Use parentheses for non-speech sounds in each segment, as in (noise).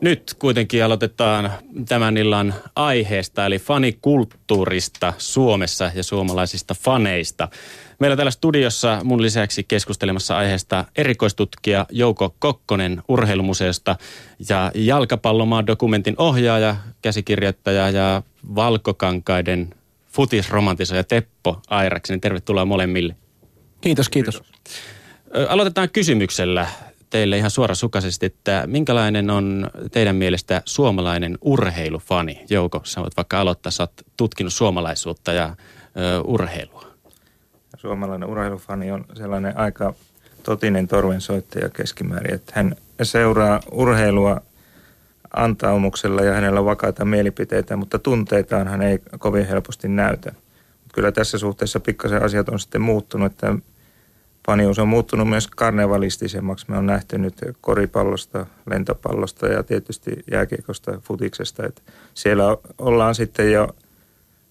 Nyt kuitenkin aloitetaan tämän illan aiheesta, eli fanikulttuurista Suomessa ja suomalaisista faneista. Meillä täällä studiossa mun lisäksi keskustelemassa aiheesta erikoistutkija Jouko Kokkonen urheilumuseosta ja jalkapallomaan dokumentin ohjaaja, käsikirjoittaja ja valkokankaiden futisromantisoija Teppo Airaksen. Tervetuloa molemmille. Kiitos, kiitos. Aloitetaan kysymyksellä teille ihan suorasukaisesti, että minkälainen on teidän mielestä suomalainen urheilufani? Jouko, sä voit vaikka aloittaa, sä oot tutkinut suomalaisuutta ja ö, urheilua. Suomalainen urheilufani on sellainen aika totinen torvensoittaja keskimäärin, että hän seuraa urheilua antaumuksella ja hänellä on vakaita mielipiteitä, mutta tunteitaan hän ei kovin helposti näytä. Kyllä tässä suhteessa pikkasen asiat on sitten muuttunut, että fanius on muuttunut myös karnevalistisemmaksi. Me on nähty nyt koripallosta, lentopallosta ja tietysti jääkiekosta, futiksesta. Että siellä ollaan sitten jo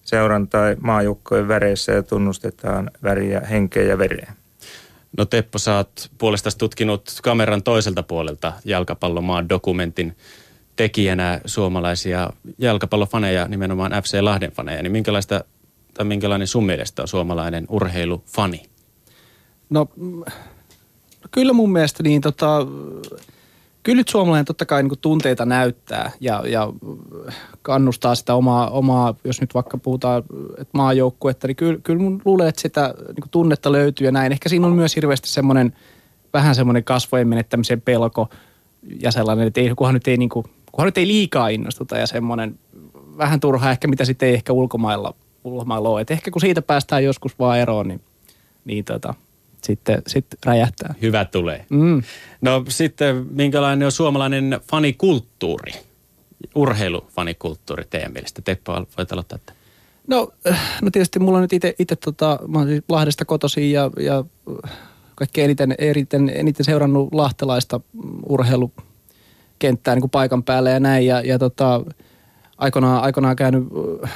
seuran tai maajoukkojen väreissä ja tunnustetaan väriä, henkeä ja vereä. No Teppo, sä oot puolestasi tutkinut kameran toiselta puolelta jalkapallomaan dokumentin tekijänä suomalaisia jalkapallofaneja, nimenomaan FC Lahden faneja. Niin minkälaista, tai minkälainen sun mielestä on suomalainen urheilufani? No kyllä mun mielestä niin tota, kyllä nyt suomalainen totta kai niin tunteita näyttää ja, ja kannustaa sitä omaa, omaa, jos nyt vaikka puhutaan että maajoukkuetta, niin kyllä, kyllä mun luulen, että sitä niin tunnetta löytyy ja näin. Ehkä siinä on myös hirveästi semmoinen, vähän semmoinen kasvojen menettämisen pelko ja sellainen, että ei, kunhan nyt ei, niin kuin, kunhan nyt ei liikaa innostuta ja semmoinen vähän turha ehkä, mitä sitten ei ehkä ulkomailla, ulkomailla ole. Et ehkä kun siitä päästään joskus vaan eroon, niin, niin tota, sitten, sitten räjähtää. Hyvä tulee. Mm. No sitten, minkälainen on suomalainen fanikulttuuri, urheilufanikulttuuri teidän mielestä? Teppo, voit aloittaa. Että. No, no tietysti mulla on nyt itse, tota, mä olen siis Lahdesta kotoisin ja, ja kaikkein eniten, eniten, eniten seurannut lahtelaista urheilukenttää niin kuin paikan päällä ja näin. Ja, ja tota, aikoinaan, aikoinaan käynyt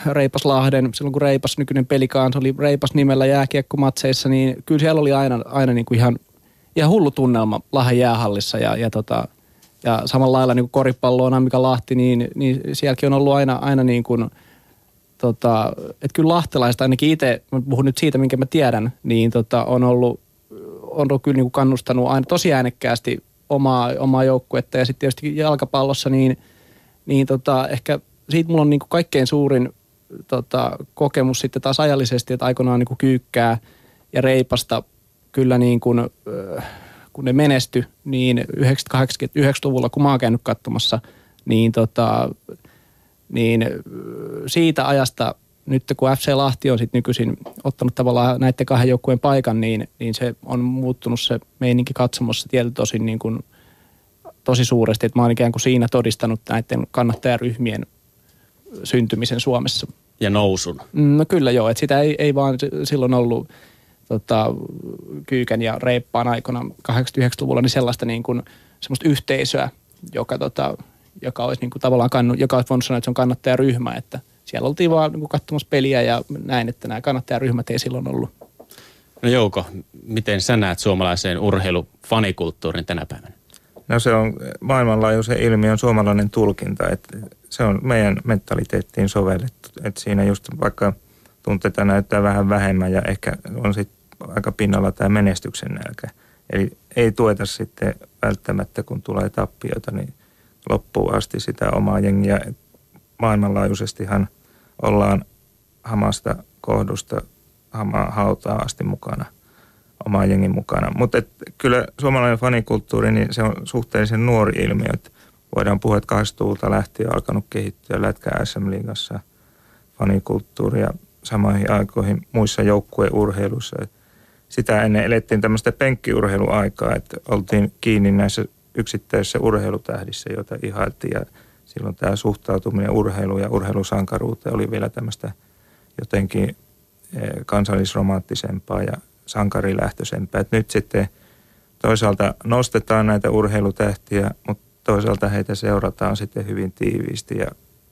Reipas Lahden, silloin kun Reipas nykyinen pelikaans oli Reipas nimellä jääkiekkomatseissa, niin kyllä siellä oli aina, aina niin kuin ihan, ihan hullu tunnelma Lahden jäähallissa ja, ja, tota, ja samalla lailla niin kuin koripalloona, mikä Lahti, niin, niin sielläkin on ollut aina, aina niin kuin, tota, että kyllä lahtelaista ainakin itse, mä puhun nyt siitä, minkä mä tiedän, niin tota, on ollut, on ollut kyllä niin kuin kannustanut aina tosi äänekkäästi omaa, omaa joukkuetta ja sitten tietysti jalkapallossa niin, niin tota, ehkä siitä mulla on niin kuin kaikkein suurin tota, kokemus sitten taas ajallisesti, että aikoinaan niin kuin kyykkää ja reipasta kyllä niin kuin, kun ne menesty, niin 90-luvulla, kun mä oon käynyt katsomassa, niin, tota, niin siitä ajasta nyt kun FC Lahti on sitten nykyisin ottanut tavallaan näiden kahden joukkueen paikan, niin, niin se on muuttunut se meininki katsomossa tietysti tosi, niin kuin, tosi suuresti. Että mä oon ikään kuin siinä todistanut näiden kannattajaryhmien syntymisen Suomessa. Ja nousun. Mm, no kyllä joo, että sitä ei, ei vaan silloin ollut tota, kyykän ja reippaan aikana 89-luvulla niin sellaista niin kuin, semmoista yhteisöä, joka, tota, joka olisi niin kuin tavallaan kannu, joka olisi voinut sanoa, että se on kannattajaryhmä, että siellä oltiin vaan niin katsomassa peliä ja näin, että nämä kannattajaryhmät ei silloin ollut. No Jouko, miten sä näet suomalaiseen urheilufanikulttuurin tänä päivänä? No se on maailmanlaajuisen ilmiön suomalainen tulkinta, että se on meidän mentaliteettiin sovellettu. Että siinä just vaikka tunteita näyttää vähän vähemmän ja ehkä on sitten aika pinnalla tämä menestyksen nälkä. Eli ei tueta sitten välttämättä, kun tulee tappioita, niin loppuun asti sitä omaa jengiä. Maailmanlaajuisestihan ollaan hamasta kohdusta hamaa hautaa asti mukana – omaa jengin mukana. Mutta kyllä suomalainen fanikulttuuri, niin se on suhteellisen nuori ilmiö. Et voidaan puhua, että 80-luvulta lähtien alkanut kehittyä Lätkä SM-liigassa fanikulttuuria samoihin aikoihin muissa joukkueurheiluissa. Sitä ennen elettiin tämmöistä penkkiurheiluaikaa, että oltiin kiinni näissä yksittäisissä urheilutähdissä, joita ihailtiin ja silloin tämä suhtautuminen urheiluun ja urheilusankaruuteen oli vielä tämmöistä jotenkin eh, kansallisromaattisempaa ja sankarilähtöisempää. Et nyt sitten toisaalta nostetaan näitä urheilutähtiä, mutta toisaalta heitä seurataan sitten hyvin tiiviisti ja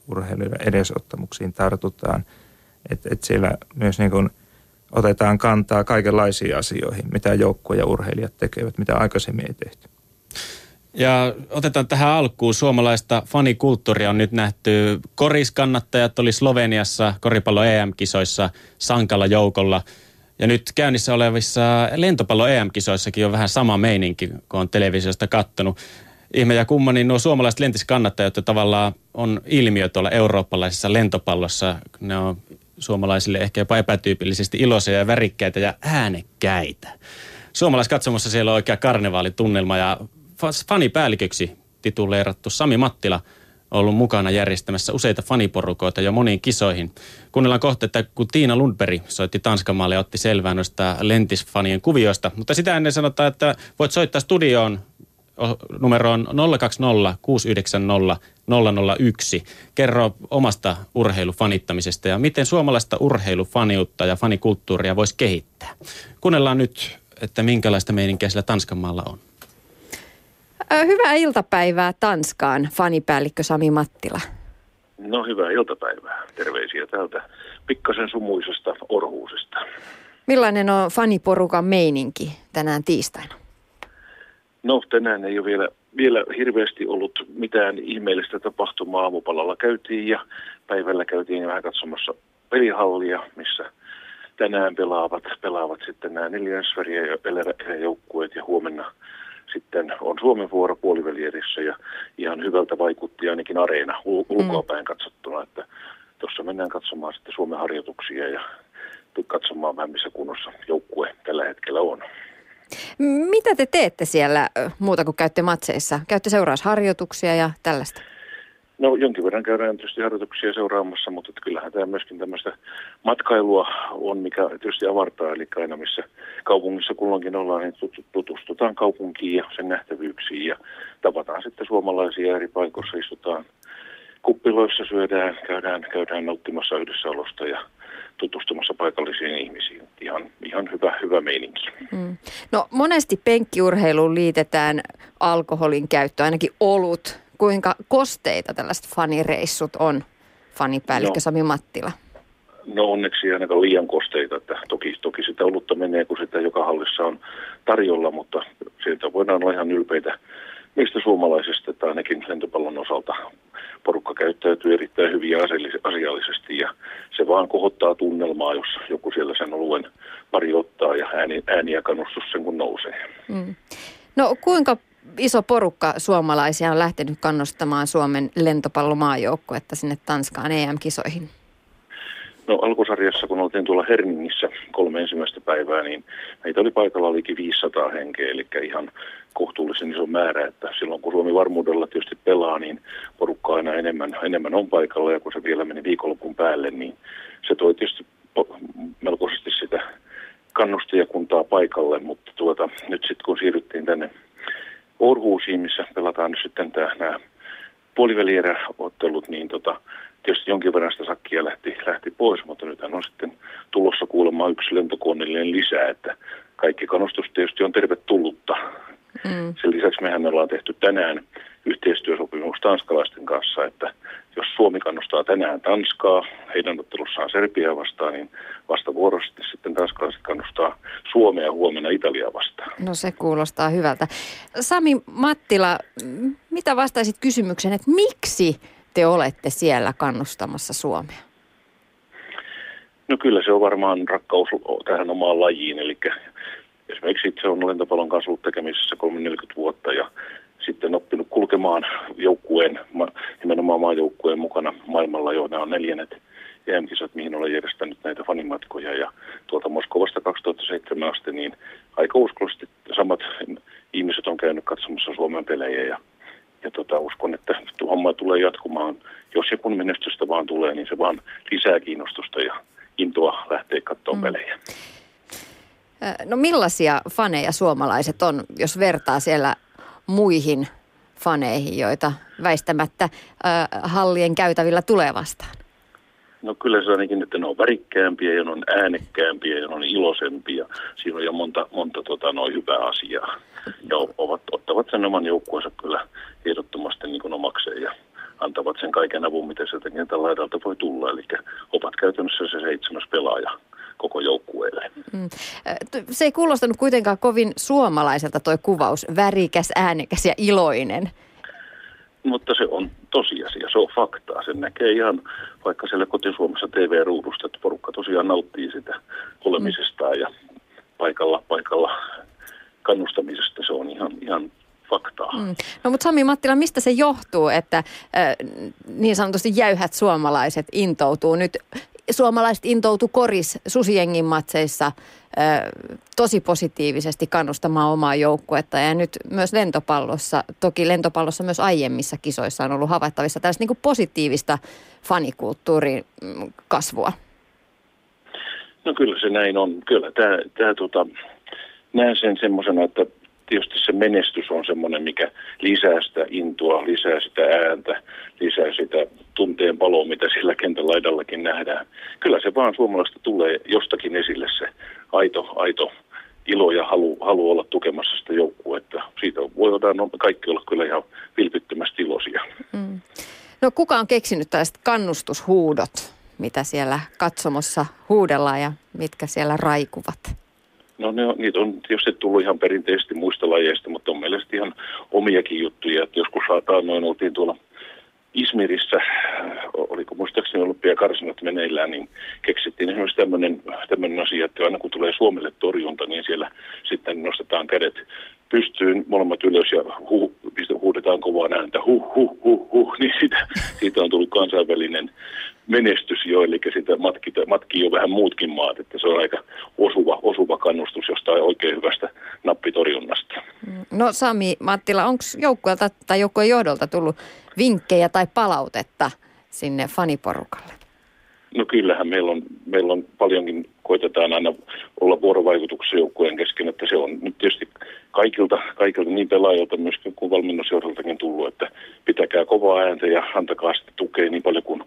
urheilijoiden edesottamuksiin tartutaan. Että et siellä myös niin kun otetaan kantaa kaikenlaisiin asioihin, mitä joukko ja urheilijat tekevät, mitä aikaisemmin ei tehty. Ja otetaan tähän alkuun. Suomalaista fanikulttuuria on nyt nähty. Koriskannattajat oli Sloveniassa koripallo EM-kisoissa sankalla joukolla. Ja nyt käynnissä olevissa lentopallo EM-kisoissakin on vähän sama meininki, kun on televisiosta kattonut. Ihme ja kumma, niin nuo suomalaiset lentiskannattajat jotka tavallaan on ilmiö tuolla eurooppalaisessa lentopallossa. Ne on suomalaisille ehkä jopa epätyypillisesti iloisia ja värikkäitä ja äänekkäitä. Suomalaiskatsomossa siellä on oikea karnevaalitunnelma ja fanipäälliköksi tituleerattu Sami Mattila on ollut mukana järjestämässä useita faniporukoita jo moniin kisoihin. Kuunnellaan kohta, että kun Tiina Lundberg soitti Tanskan maalle ja otti selvää noista lentisfanien kuvioista. Mutta sitä ennen sanotaan, että voit soittaa studioon numeroon 020 690 001. Kerro omasta urheilufanittamisesta ja miten suomalaista urheilufaniutta ja fanikulttuuria voisi kehittää. Kuunnellaan nyt, että minkälaista meininkiä sillä Tanskan maalla on. Hyvää iltapäivää Tanskaan, fanipäällikkö Sami Mattila. No hyvää iltapäivää. Terveisiä täältä pikkasen sumuisesta Orhuusesta. Millainen on faniporukan meininki tänään tiistaina? No tänään ei ole vielä, vielä hirveästi ollut mitään ihmeellistä tapahtumaa. Aamupalalla käytiin ja päivällä käytiin vähän katsomassa pelihallia, missä tänään pelaavat, pelaavat sitten nämä neljänsväriä ja joukkueet ja huomenna sitten on Suomen vuoro puolivälierissä ja ihan hyvältä vaikutti ainakin areena ulkoapäin katsottuna, että tuossa mennään katsomaan sitten Suomen harjoituksia ja katsomaan vähän missä kunnossa joukkue tällä hetkellä on. Mitä te teette siellä muuta kuin käytte matseissa? Käytte seurausharjoituksia ja tällaista? No jonkin verran käydään tietysti harjoituksia seuraamassa, mutta kyllähän tämä myöskin tämmöistä matkailua on, mikä tietysti avartaa. Eli aina missä kaupungissa kulloinkin ollaan, niin tutustutaan kaupunkiin ja sen nähtävyyksiin ja tapataan sitten suomalaisia eri paikoissa, istutaan kuppiloissa, syödään, käydään, käydään nauttimassa yhdessäolosta ja tutustumassa paikallisiin ihmisiin. Ihan, ihan hyvä, hyvä meininki. Mm. No monesti penkkiurheiluun liitetään alkoholin käyttö, ainakin olut kuinka kosteita tällaiset fanireissut on, fanipäällikkö no. Sami Mattila? No onneksi ei ainakaan liian kosteita, että toki, toki sitä olutta menee, kun sitä joka hallissa on tarjolla, mutta sieltä voidaan olla ihan ylpeitä mistä suomalaisesta, että ainakin lentopallon osalta porukka käyttäytyy erittäin hyvin ja asiallisesti ja se vaan kohottaa tunnelmaa, jos joku siellä sen oluen pari ottaa ja ääni, ääni ja kannustus sen kun nousee. Mm. No kuinka iso porukka suomalaisia on lähtenyt kannustamaan Suomen lentopallomaajoukkuetta sinne Tanskaan EM-kisoihin? No alkusarjassa, kun oltiin tuolla Herningissä kolme ensimmäistä päivää, niin meitä oli paikalla liki 500 henkeä, eli ihan kohtuullisen iso määrä, että silloin kun Suomi varmuudella tietysti pelaa, niin porukka aina enemmän, enemmän on paikalla, ja kun se vielä meni viikonlopun päälle, niin se toi tietysti melkoisesti sitä kannustajakuntaa paikalle, mutta tuota, nyt sitten kun siirryttiin tänne Orhuusiin, missä pelataan nyt sitten nämä puolivälierä-ottelut, niin tota, tietysti jonkin verran sitä sakkia lähti, lähti pois, mutta nyt on sitten tulossa kuulemma yksi lentokoneellinen lisää, että kaikki kannustus tietysti on tervetullutta. Mm. Sen lisäksi mehän me ollaan tehty tänään yhteistyösopimus tanskalaisten kanssa, että jos Suomi kannustaa tänään Tanskaa, heidän ottelussaan Serbiaa vastaan, niin vastavuoroisesti sitten tanskalaiset kannustaa Suomea huomenna Italiaa vastaan. No se kuulostaa hyvältä. Sami Mattila, mitä vastaisit kysymykseen, että miksi te olette siellä kannustamassa Suomea? No kyllä se on varmaan rakkaus tähän omaan lajiin, eli esimerkiksi itse on lentopallon kanssa ollut tekemisissä 30-40 vuotta ja sitten oppinut kulkemaan joukkueen, nimenomaan maajoukkueen mukana maailmalla jo. Nämä on neljännet EM-kisat, mihin olen järjestänyt näitä fanimatkoja. Ja tuolta Moskovasta 2007 asti, niin aika uskollisesti samat ihmiset on käynyt katsomassa Suomen pelejä. Ja, ja tota, uskon, että homma tulee jatkumaan. Jos ja kun menestystä vaan tulee, niin se vaan lisää kiinnostusta ja intoa lähteä katsomaan mm. pelejä. No millaisia faneja suomalaiset on, jos vertaa siellä muihin faneihin, joita väistämättä äh, hallien käytävillä tulee vastaan? No kyllä se ainakin, että ne on värikkäämpiä ja ne on äänekkäämpiä ja ne on iloisempia. Siinä on jo monta, monta tota, noin hyvää asiaa. Ja ovat, ottavat sen oman joukkueensa kyllä ehdottomasti niin kuin omakseen ja antavat sen kaiken avun, mitä sieltä kentän laidalta voi tulla. Eli ovat käytännössä se seitsemäs pelaaja koko joukkueelle. Mm. Se ei kuulostanut kuitenkaan kovin suomalaiselta toi kuvaus, värikäs, äänekäs ja iloinen. Mutta se on tosiasia, se on faktaa. Sen näkee ihan vaikka siellä kotisuomessa TV-ruudusta, että porukka tosiaan nauttii sitä olemisestaan mm. ja paikalla, paikalla kannustamisesta. Se on ihan, ihan faktaa. Mm. No mutta Sami Mattila, mistä se johtuu, että äh, niin sanotusti jäyhät suomalaiset intoutuu nyt? Suomalaiset intoutuu koris susijengin matseissa tosi positiivisesti kannustamaan omaa joukkuetta ja nyt myös lentopallossa, toki lentopallossa myös aiemmissa kisoissa on ollut havaittavissa tällaista niin positiivista fanikulttuurin mm, kasvua. No kyllä se näin on. Kyllä tämä, tämä tota, näen sen semmoisena, että tietysti se menestys on semmoinen, mikä lisää sitä intoa, lisää sitä ääntä, lisää sitä tunteen paloa, mitä sillä kentän laidallakin nähdään. Kyllä se vaan suomalaista tulee jostakin esille se aito, aito ilo ja halu, halu olla tukemassa sitä joukkuetta. Siitä voidaan kaikki olla kyllä ihan vilpittömästi iloisia. Mm. No kuka on keksinyt tällaiset kannustushuudot, mitä siellä katsomossa huudellaan ja mitkä siellä raikuvat? No ne on, niitä on tietysti tullut ihan perinteisesti muista lajeista, mutta on mielestäni ihan omiakin juttuja. Että joskus saataan noin oltiin tuolla Ismirissä, oliko muistaakseni olympiakarsinat meneillään, niin keksittiin esimerkiksi tämmöinen, tämmöinen asia, että aina kun tulee Suomelle torjunta, niin siellä sitten nostetaan kädet pystyyn molemmat ylös ja hu, huudetaan kovaa ääntä, huh, huh, huh, huh, (laughs) niin siitä, siitä on tullut kansainvälinen menestys jo, eli sitä matki, matkii jo vähän muutkin maat, että se on aika osuva, osuva kannustus jostain oikein hyvästä nappitorjunnasta. No Sami Mattila, onko joukkueelta tai joukkueen johdolta tullut vinkkejä tai palautetta sinne faniporukalle? No kyllähän meillä on, meillä on paljonkin, koitetaan aina olla vuorovaikutuksessa joukkueen kesken, että se on nyt tietysti kaikilta, kaikilta niin pelaajilta myöskin kuin valmennusjohdoltakin tullut, että pitäkää kovaa ääntä ja antakaa sitten tukea niin paljon kuin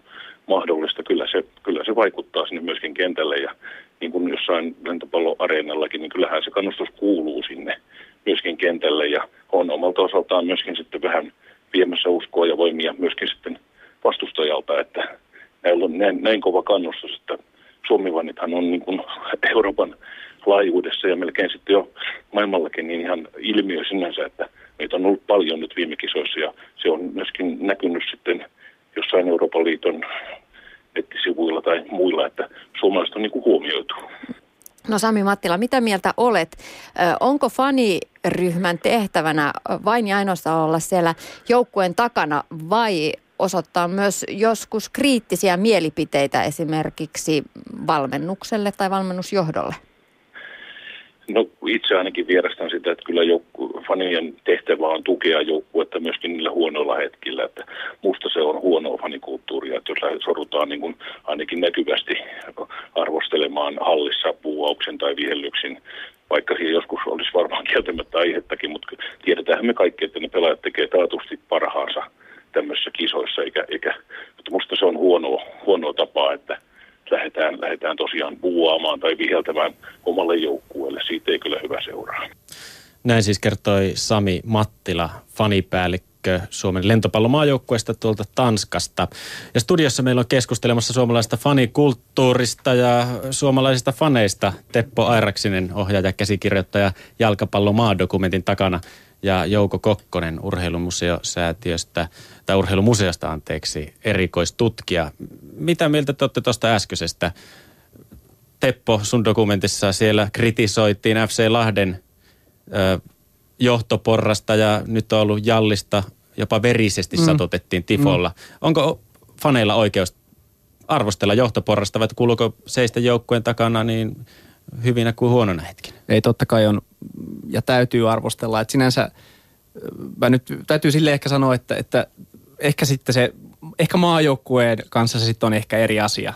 mahdollista. Kyllä se, kyllä se vaikuttaa sinne myöskin kentälle ja niin kuin jossain lentopalloareenallakin, niin kyllähän se kannustus kuuluu sinne myöskin kentälle ja on omalta osaltaan myöskin sitten vähän viemässä uskoa ja voimia myöskin sitten vastustajalta, että näillä on näin, näin kova kannustus, että Suomivannithan on niin kuin (laughs) Euroopan laajuudessa ja melkein sitten jo maailmallakin niin ihan ilmiö sinänsä, että meitä on ollut paljon nyt viime kisoissa ja se on myöskin näkynyt sitten jossain Euroopan liiton nettisivuilla tai muilla, että suomalaiset on niin kuin huomioitu. No Sami Mattila, mitä mieltä olet? Onko faniryhmän tehtävänä vain ja ainoastaan olla siellä joukkueen takana vai osoittaa myös joskus kriittisiä mielipiteitä esimerkiksi valmennukselle tai valmennusjohdolle? No itse ainakin vierastan sitä, että kyllä joukku, fanien tehtävä on tukea joukkuetta myöskin niillä huonoilla hetkillä. Että musta se on huonoa fanikulttuuria, että jos sorutaan niin kuin ainakin näkyvästi arvostelemaan hallissa puuauksen tai vihellyksin, vaikka siihen joskus olisi varmaan kieltämättä aihettakin, mutta tiedetään me kaikki, että ne pelaajat tekee taatusti parhaansa tämmöisissä kisoissa, eikä, eikä mutta musta se on huonoa, huonoa tapaa, että – lähdetään, lähdetään tosiaan buuaamaan tai viheltämään omalle joukkueelle. Siitä ei kyllä hyvä seuraa. Näin siis kertoi Sami Mattila, fanipäällikkö Suomen lentopallomaajoukkueesta tuolta Tanskasta. Ja studiossa meillä on keskustelemassa suomalaista fanikulttuurista ja suomalaisista faneista Teppo Airaksinen, ohjaaja, käsikirjoittaja jalkapallomaadokumentin takana ja Jouko Kokkonen urheilumuseosäätiöstä, tai urheilumuseosta anteeksi, erikoistutkija. Mitä mieltä te olette tuosta äskeisestä? Teppo, sun dokumentissa siellä kritisoitiin FC Lahden ö, johtoporrasta ja nyt on ollut jallista, jopa verisesti mm. satotettiin tifolla. Mm. Onko faneilla oikeus arvostella johtoporrasta vai kuuluuko seistä joukkueen takana niin hyvinä kuin huonona hetkinä? Ei totta kai on ja täytyy arvostella. Että sinänsä mä nyt täytyy sille ehkä sanoa, että, että ehkä sitten se, ehkä maajoukkueen kanssa se sitten on ehkä eri asia.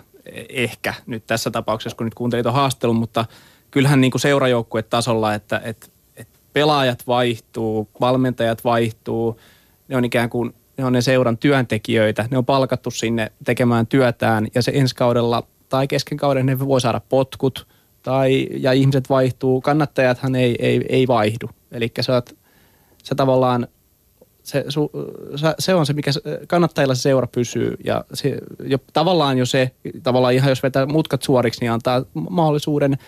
Ehkä nyt tässä tapauksessa, kun nyt kuuntelin tuon haastelun, mutta kyllähän niin kuin tasolla, että, että, että pelaajat vaihtuu, valmentajat vaihtuu, ne on ikään kuin ne on ne seuran työntekijöitä, ne on palkattu sinne tekemään työtään ja se ensi kaudella tai kesken kauden ne voi saada potkut tai, ja ihmiset vaihtuu, kannattajathan ei, ei, ei vaihdu. Eli sä, oot, sä tavallaan se, su, se on se, mikä kannattajilla se seura pysyy. Ja se, jo, tavallaan jo se, tavallaan ihan jos vetää mutkat suoriksi, niin antaa mahdollisuuden,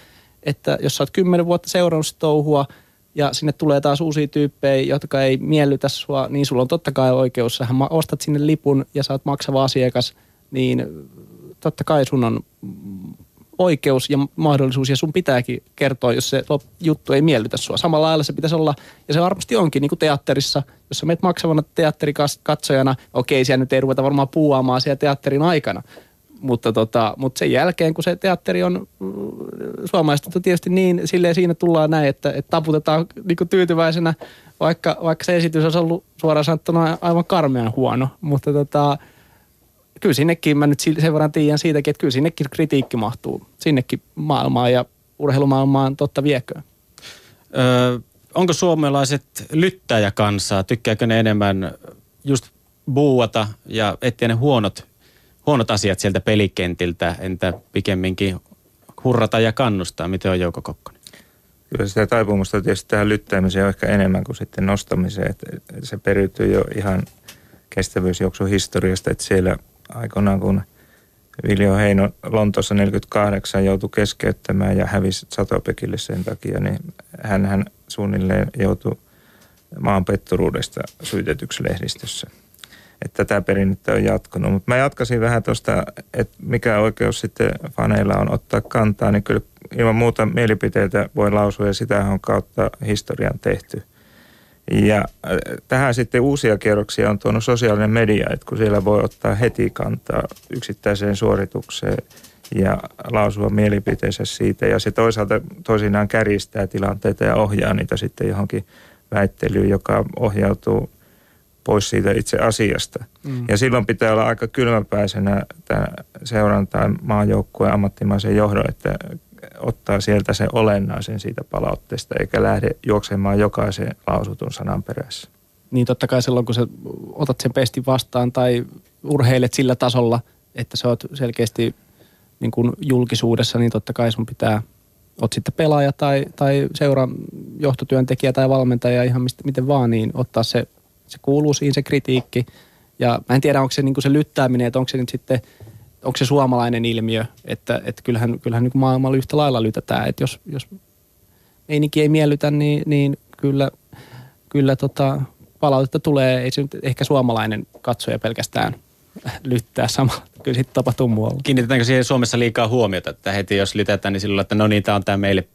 että jos sä oot kymmenen vuotta seurannut touhua ja sinne tulee taas uusia tyyppejä, jotka ei miellytä sua, niin sulla on totta kai oikeus. Sähän ostat sinne lipun ja sä oot maksava asiakas, niin totta kai sun on oikeus ja mahdollisuus ja sun pitääkin kertoa, jos se juttu ei miellytä sua. Samalla lailla se pitäisi olla, ja se varmasti onkin, niin kuin teatterissa, jos sä menet maksavana teatterikatsojana, okei, siellä nyt ei ruveta varmaan puuaamaan siellä teatterin aikana, mutta, tota, mutta sen jälkeen, kun se teatteri on mm, suomalaistettu tietysti niin, silleen siinä tullaan näin, että, että taputetaan niin tyytyväisenä, vaikka, vaikka se esitys olisi ollut suoraan sanottuna aivan karmean huono, mutta tota, kyllä sinnekin, mä nyt sen verran tiedän siitäkin, että kyllä sinnekin kritiikki mahtuu sinnekin maailmaan ja urheilumaailmaan totta vieköön. Öö, onko suomalaiset lyttäjäkansaa? Tykkääkö ne enemmän just buuata ja etsiä ne huonot, huonot asiat sieltä pelikentiltä, entä pikemminkin hurrata ja kannustaa? Miten on Jouko Kokkonen? Kyllä sitä taipumusta tietysti tähän lyttäämiseen on ehkä enemmän kuin sitten nostamiseen. Että se periytyy jo ihan kestävyysjuoksun historiasta, että siellä aikoinaan, kun Viljo Heino Lontoossa 48 joutui keskeyttämään ja hävisi Satopekille sen takia, niin hän, hän suunnilleen joutui maanpetturuudesta syytetyksi lehdistössä. Että tätä perinnettä on jatkunut. Mutta mä jatkasin vähän tuosta, että mikä oikeus sitten faneilla on ottaa kantaa, niin kyllä ilman muuta mielipiteitä voi lausua ja sitä on kautta historian tehty – ja äh, tähän sitten uusia kierroksia on tuonut sosiaalinen media, että kun siellä voi ottaa heti kantaa yksittäiseen suoritukseen ja lausua mielipiteensä siitä. Ja se toisaalta toisinaan kärjistää tilanteita ja ohjaa niitä sitten johonkin väittelyyn, joka ohjautuu pois siitä itse asiasta. Mm. Ja silloin pitää olla aika kylmäpäisenä seuran tai maajoukkueen ammattimaisen johdon, että ottaa sieltä sen olennaisen siitä palautteesta, eikä lähde juoksemaan jokaisen lausutun sanan perässä. Niin totta kai silloin, kun sä otat sen pestin vastaan tai urheilet sillä tasolla, että sä oot selkeästi niin kuin julkisuudessa, niin totta kai sun pitää, oot sitten pelaaja tai, tai seura johtotyöntekijä tai valmentaja ihan mistä, miten vaan, niin ottaa se, se kuuluu siihen se kritiikki. Ja mä en tiedä, onko se niin kuin se lyttääminen, että onko se nyt sitten – onko se suomalainen ilmiö, että, että kyllähän, kyllähän niin maailmalla yhtä lailla lytätään, että jos, jos meininki ei miellytä, niin, niin kyllä, kyllä tota, palautetta tulee, ei se nyt ehkä suomalainen katsoja pelkästään lyttää sama. Kyllä sitten tapahtuu muualla. Kiinnitetäänkö siihen Suomessa liikaa huomiota, että heti jos lytetään, niin silloin, että no niin, tämä on tämä meille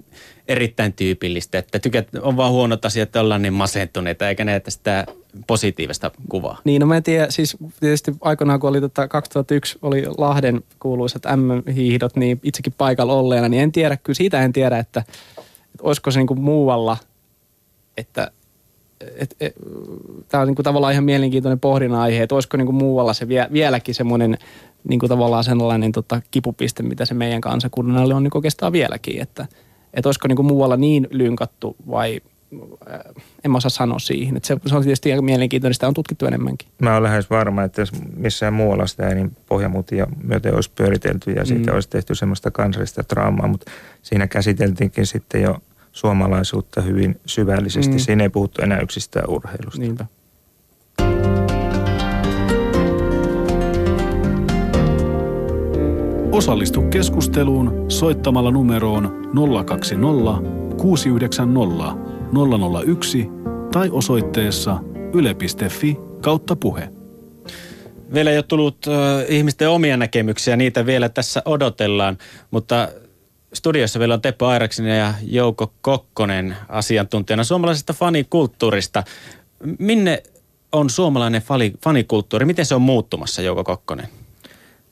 erittäin tyypillistä, että tykät, on vaan huonot asiat, että ollaan niin masentuneita, eikä näitä sitä positiivista kuvaa. Niin, no mä en tiedä, siis tietysti aikoinaan kun oli tota 2001 oli Lahden kuuluisat M-hiihdot, niin itsekin paikalla olleena, niin en tiedä, kyllä siitä en tiedä, että, että olisiko se niin kuin muualla, että et, et, tämä on niin kuin tavallaan ihan mielenkiintoinen pohdinnan aihe, että olisiko niin kuin muualla se vie, vieläkin semmoinen niin kuin tavallaan sellainen tota, kipupiste, mitä se meidän kansakunnalle on niin oikeastaan vieläkin, että – että olisiko niin kuin muualla niin lynkattu vai äh, en mä osaa sanoa siihen. Että se, se on tietysti aika mielenkiintoinen, sitä on tutkittu enemmänkin. Mä olen lähes varma, että jos missään muualla sitä ei niin pohjamuutia myöten olisi pyöritelty ja siitä mm. olisi tehty semmoista kansallista traumaa, mutta siinä käsiteltiinkin sitten jo suomalaisuutta hyvin syvällisesti. Mm. Siinä ei puhuttu enää yksistään urheilusta. Niinpä. Osallistu keskusteluun soittamalla numeroon 020 690 001 tai osoitteessa yle.fi kautta puhe. Vielä ei ole tullut äh, ihmisten omia näkemyksiä, niitä vielä tässä odotellaan, mutta studiossa vielä on Teppo Airaksinen ja Jouko Kokkonen asiantuntijana suomalaisesta fanikulttuurista. Minne on suomalainen fanikulttuuri? Miten se on muuttumassa, Jouko Kokkonen?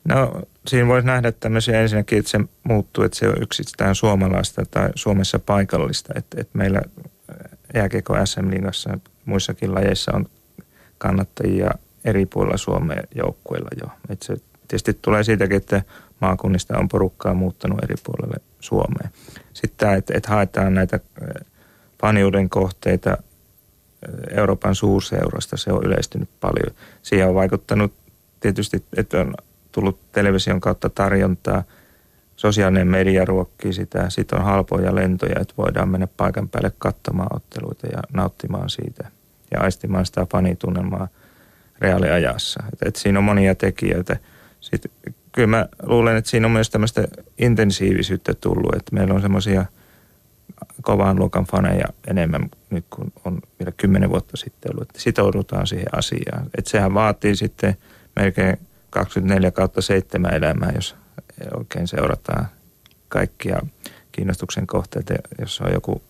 No siinä voisi nähdä tämmöisiä ensinnäkin, että se muuttuu, että se on yksistään suomalaista tai Suomessa paikallista. Että, että meillä jääkiekko SM-liigassa muissakin lajeissa on kannattajia eri puolilla Suomen joukkueilla jo. Että se tietysti tulee siitäkin, että maakunnista on porukkaa muuttanut eri puolelle Suomeen. Sitten tämä, että, että haetaan näitä paniuden kohteita Euroopan suurseurasta, se on yleistynyt paljon. Siihen on vaikuttanut tietysti, että on tullut television kautta tarjontaa. Sosiaalinen media ruokkii sitä. Sitten on halpoja lentoja, että voidaan mennä paikan päälle katsomaan otteluita ja nauttimaan siitä. ja aistimaan sitä fanitunnelmaa reaaliajassa. Et, et siinä on monia tekijöitä. Sitten, kyllä mä luulen, että siinä on myös tämmöistä intensiivisyyttä tullut, että meillä on semmoisia kovaan luokan faneja enemmän nyt kuin on vielä kymmenen vuotta sitten ollut, että sitoudutaan siihen asiaan. Että sehän vaatii sitten melkein 24 kautta 7 elämää, jos oikein seurataan kaikkia kiinnostuksen kohteita. Jos on joku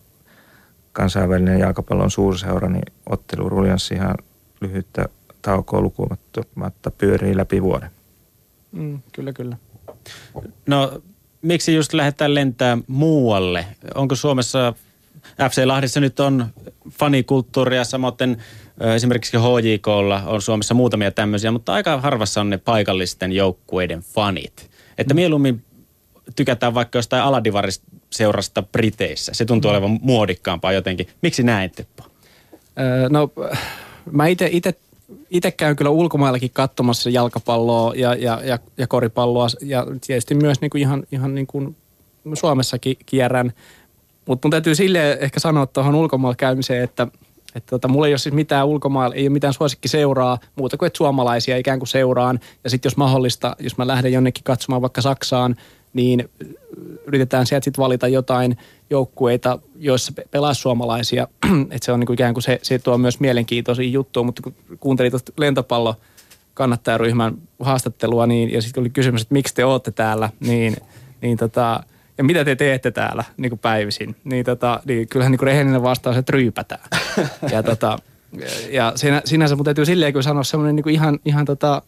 kansainvälinen jalkapallon suurseura, niin ottelu ihan lyhyttä taukoa lukumatta pyörii läpi vuoden. Mm, kyllä, kyllä. No, miksi just lähdetään lentää muualle? Onko Suomessa, FC Lahdessa nyt on fanikulttuuria, samoin esimerkiksi HJKlla on Suomessa muutamia tämmöisiä, mutta aika harvassa on ne paikallisten joukkueiden fanit. Että mm. mieluummin tykätään vaikka jostain Aladivaris-seurasta Briteissä. Se tuntuu mm. olevan muodikkaampaa jotenkin. Miksi näin, Teppo? Öö, no, mä itse itse käyn kyllä ulkomaillakin katsomassa jalkapalloa ja, ja, ja, ja koripalloa ja tietysti myös niin kuin ihan, ihan niin kuin Suomessakin kierrän. Mutta mun täytyy sille ehkä sanoa tuohon ulkomailla käymiseen, että, että tota, mulla ei ole siis mitään ulkomailla, ei ole mitään suosikki seuraa muuta kuin että suomalaisia ikään kuin seuraan. Ja sitten jos mahdollista, jos mä lähden jonnekin katsomaan vaikka Saksaan, niin yritetään sieltä sitten valita jotain joukkueita, joissa pelaa suomalaisia. (clears throat) että se on niinku ikään kuin se, se tuo myös mielenkiintoisia juttuja, mutta kun kuuntelin tuosta lentopallo kannattajaryhmän haastattelua, niin, ja sitten oli kysymys, että miksi te olette täällä, niin, niin tota, ja mitä te teette täällä niin kuin päivisin, niin, tota, niin kyllähän niin kuin rehellinen vastaus, että ryypätään. ja, (laughs) tota, ja siinä, sinänsä mun täytyy silleen kyllä sanoa semmoinen niin ihan, ihan tota,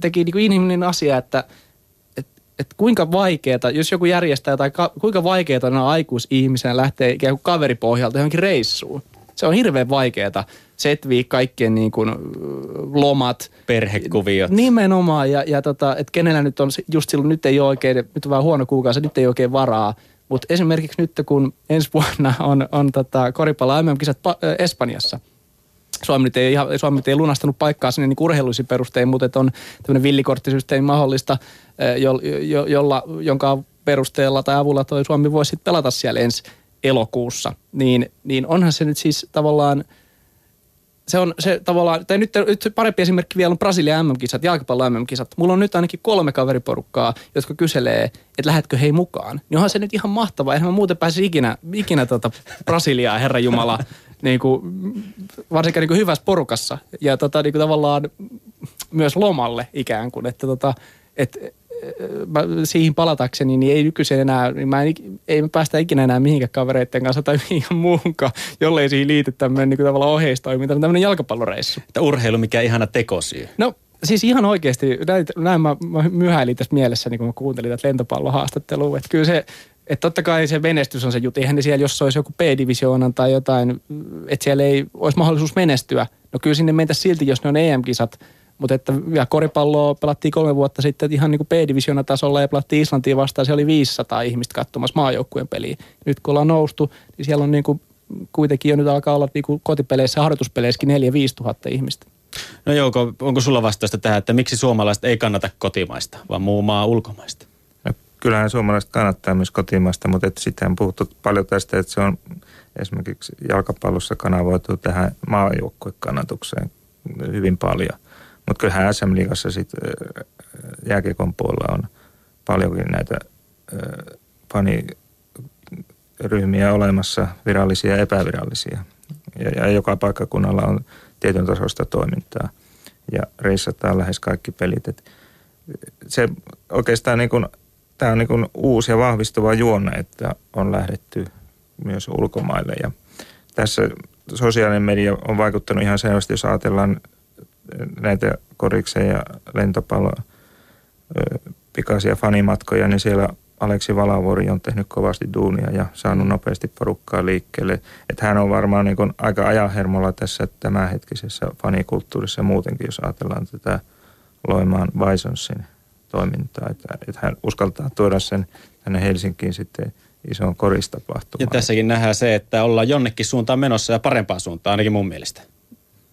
teki niin kuin inhimillinen asia, että – että kuinka vaikeaa, jos joku järjestää tai ka, kuinka vaikeaa on aikuisihmisen lähteä ikään kuin kaveripohjalta johonkin reissuun. Se on hirveän vaikeaa setvii kaikkien niin kuin lomat. Perhekuviot. Nimenomaan ja, ja tota, että kenellä nyt on, just silloin nyt ei ole oikein, nyt on vähän huono kuukausi, nyt ei oikein varaa. Mutta esimerkiksi nyt kun ensi vuonna on, on tota koripallo MM-kisat Espanjassa – Suomi nyt ei, ihan, Suomi nyt ei lunastanut paikkaa sinne niin urheilullisiin perustein, mutta on tämmöinen villikorttisysteemi mahdollista, jo, jo, jolla, jonka perusteella tai avulla toi Suomi voisi pelata siellä ensi elokuussa. Niin, niin onhan se nyt siis tavallaan, se on se tavallaan, tai nyt, nyt parempi esimerkki vielä on Brasilia MM-kisat, jalkapallo MM-kisat. Mulla on nyt ainakin kolme kaveriporukkaa, jotka kyselee, että lähdetkö hei mukaan. Niin onhan se nyt ihan mahtavaa. Eihän mä muuten pääsisi ikinä, ikinä tota Brasiliaa, Herra Jumala, (laughs) niin kuin, varsinkin niin kuin hyvässä porukassa ja tota, niin kuin tavallaan myös lomalle ikään kuin, että tota, et, siihen palatakseni, niin ei nykyisin enää, niin mä en, ei me päästä ikinä enää mihinkään kavereiden kanssa tai mihinkään muuhunkaan, jollei siihen liity tämmöinen niin tavallaan oheistoiminta, tämmöinen jalkapalloreissu. Että urheilu, mikä ihana tekosyy. No siis ihan oikeasti, näin, näin mä, mä myhäilin tässä mielessä, niin kun mä kuuntelin tätä lentopallohaastattelua, että kyllä se, että totta kai se menestys on se juttu. Eihän ne siellä, jos olisi joku B-divisioonan tai jotain, että siellä ei olisi mahdollisuus menestyä. No kyllä sinne mentä silti, jos ne on EM-kisat. Mutta että ja koripalloa pelattiin kolme vuotta sitten ihan niin kuin B-divisioonan tasolla ja pelattiin Islantiin vastaan. Siellä oli 500 ihmistä katsomassa maajoukkueen peliä. Nyt kun ollaan noustu, niin siellä on niin kuin kuitenkin jo nyt alkaa olla niin kuin kotipeleissä ja harjoituspeleissäkin 4-5 tuhatta ihmistä. No Jouko, onko sulla vastausta tähän, että miksi suomalaiset ei kannata kotimaista, vaan muu maa ulkomaista? kyllähän suomalaiset kannattaa myös kotimaista, mutta sitten on puhuttu paljon tästä, että se on esimerkiksi jalkapallossa kanavoitu tähän maajoukkuekannatukseen hyvin paljon. Mutta kyllähän SM-liigassa sitten jääkiekon puolella on paljonkin näitä faniryhmiä olemassa, virallisia ja epävirallisia. Ja, ja joka paikkakunnalla on tietyn tasoista toimintaa ja reissataan lähes kaikki pelit. Et se oikeastaan niin kuin tämä on niin uusi ja vahvistuva juonne, että on lähdetty myös ulkomaille. Ja tässä sosiaalinen media on vaikuttanut ihan selvästi, jos ajatellaan näitä koriksen ja lentopallo pikaisia fanimatkoja, niin siellä Aleksi Valavuori on tehnyt kovasti duunia ja saanut nopeasti porukkaa liikkeelle. Että hän on varmaan niin aika ajahermolla tässä tämänhetkisessä fanikulttuurissa muutenkin, jos ajatellaan tätä Loimaan Bisonsin toimintaa, että, että hän uskaltaa tuoda sen tänne Helsinkiin sitten isoon koristapahtumaan. Ja tässäkin nähdään se, että ollaan jonnekin suuntaan menossa ja parempaan suuntaan, ainakin mun mielestä.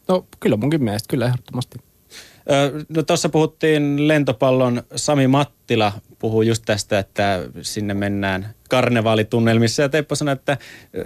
No kyllä munkin mielestä, kyllä ehdottomasti. No tuossa puhuttiin lentopallon, Sami Mattila puhuu just tästä, että sinne mennään karnevaalitunnelmissa ja Teppo sanoi, että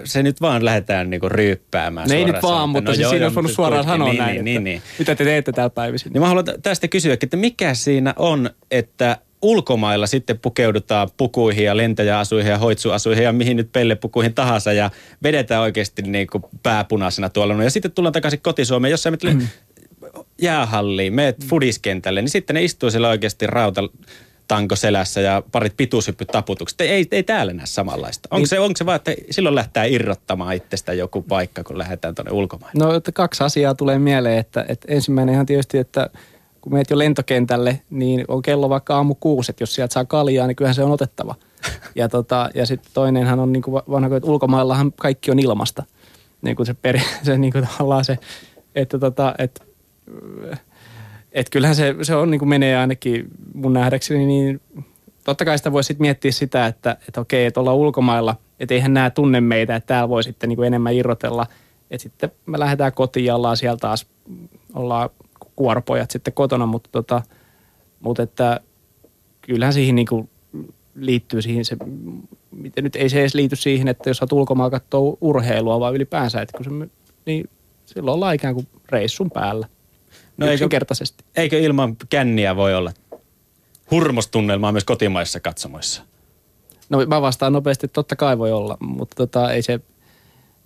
se nyt vaan lähdetään niinku ryyppäämään. Ne ei nyt vaan, mutta no, siis siinä olisi voinut suoraan sanoa niin, näin, niin, niin, niin. mitä te teette täällä päivisin. Niin mä haluan tästä kysyä, että mikä siinä on, että ulkomailla sitten pukeudutaan pukuihin ja lentäjäasuihin ja hoitsuasuihin ja mihin nyt pellepukuihin tahansa ja vedetään oikeasti niin kuin pääpunaisena tuolla. Ja sitten tullaan takaisin kotisuomeen, jos sä menet mm. jäähalliin, meet fudiskentälle, niin sitten ne istuu siellä oikeasti rauta tanko selässä ja parit pituushyppytaputukset. Ei, ei täällä näe samanlaista. Onko, niin, se, onko se vaan, että silloin lähtee irrottamaan itsestä joku paikka, kun lähdetään tuonne ulkomaille? No, että kaksi asiaa tulee mieleen. Että, että ensimmäinen ihan tietysti, että kun meet jo lentokentälle, niin on kello vaikka aamu kuusi, että jos sieltä saa kaljaa, niin kyllähän se on otettava. Ja, tota, ja sitten toinenhan on niin kuin vanha, että ulkomaillahan kaikki on ilmasta. Niin kuin se, peri, (laughs) se niin kuin tavallaan se, että tota, että et kyllähän se, se on niin kuin menee ainakin mun nähdäkseni, niin totta kai sitä voi sitten miettiä sitä, että, että okei, että ollaan ulkomailla, että eihän nämä tunne meitä, että täällä voi sitten niin kuin enemmän irrotella. Että sitten me lähdetään kotiin ja ollaan siellä taas, ollaan kuoropojat sitten kotona, mutta, tota, mutta että kyllähän siihen niin kuin liittyy siihen se, miten nyt ei se edes liity siihen, että jos olet ulkomaan katsoa urheilua, vaan ylipäänsä, että kun se, niin silloin ollaan ikään kuin reissun päällä. No yksinkertaisesti. Eikö, eikö ilman känniä voi olla hurmostunnelmaa myös kotimaissa katsomoissa? No mä vastaan nopeasti, että totta kai voi olla, mutta tota, ei, se,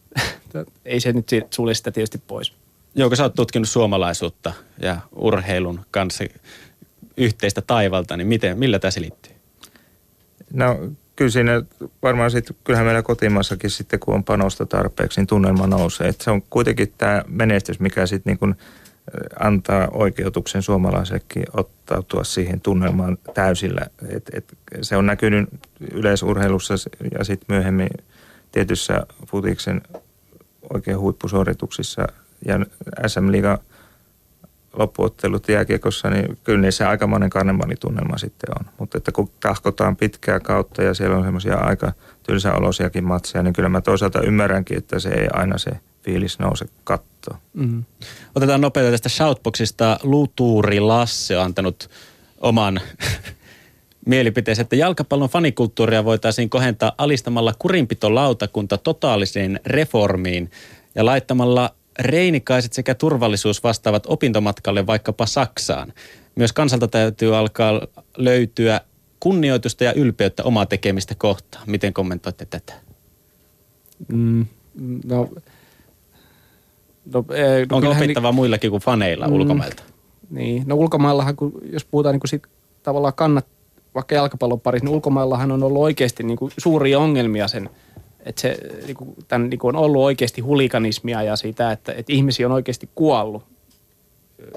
(laughs) ei se nyt sulje sitä tietysti pois. Joo, sä oot tutkinut suomalaisuutta ja urheilun kanssa yhteistä taivalta, niin miten, millä tämä liittyy? No kyllä siinä varmaan sitten, kyllähän meillä kotimaassakin sitten kun on panosta tarpeeksi, niin tunnelma nousee. Et se on kuitenkin tämä menestys, mikä sitten niin antaa oikeutuksen suomalaisellekin ottautua siihen tunnelmaan täysillä. Et, et se on näkynyt yleisurheilussa ja sitten myöhemmin tietyssä futiksen oikein huippusuorituksissa ja SM Liiga loppuottelut jääkiekossa, niin kyllä niissä aikamoinen karnevalitunnelma sitten on. Mutta että kun tahkotaan pitkää kautta ja siellä on semmoisia aika tylsäolosiakin matseja, niin kyllä mä toisaalta ymmärränkin, että se ei aina se fiilis nouse kattoon. Mm-hmm. Otetaan nopeasti tästä shoutboxista. Lutuuri Lasse on antanut oman (laughs) mielipiteensä, että jalkapallon fanikulttuuria voitaisiin kohentaa alistamalla kurinpitolautakunta totaaliseen reformiin ja laittamalla reinikaiset sekä turvallisuus vastaavat opintomatkalle vaikkapa Saksaan. Myös kansalta täytyy alkaa löytyä kunnioitusta ja ylpeyttä omaa tekemistä kohtaan. Miten kommentoitte tätä? Mm, no, no, e, no Onko opittavaa niin, muillakin kuin faneilla mm, ulkomailta? Niin, no ulkomaillahan, kun, jos puhutaan niin kuin sit, tavallaan kannat, vaikka jalkapallon parissa, niin ulkomaillahan on ollut oikeasti niin kuin suuria ongelmia sen – että se niin kuin, tämän, niin kuin on ollut oikeasti hulikanismia ja sitä, että, että ihmisiä on oikeasti kuollut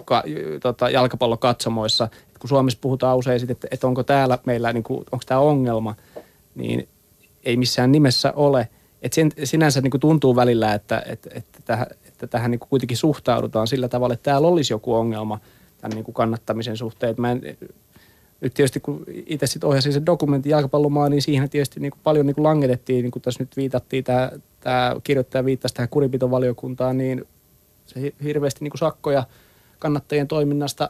ka, tota, jalkapallokatsomoissa. Et kun Suomessa puhutaan usein siitä, että, että onko täällä meillä, niin kuin, onko tämä ongelma, niin ei missään nimessä ole. Et sen, sinänsä niin kuin tuntuu välillä, että, että, että tähän, että tähän niin kuin kuitenkin suhtaudutaan sillä tavalla, että täällä olisi joku ongelma tämän niin kuin kannattamisen suhteen. mä en, nyt tietysti kun itse sitten ohjasin sen dokumentin jalkapallomaa, niin siihen tietysti niin kuin paljon niin kuin langetettiin, niin kuin tässä nyt viitattiin, tämä, tämä kirjoittaja viittasi tähän kuripitovaliokuntaan, niin se hirveästi niin kuin sakkoja kannattajien toiminnasta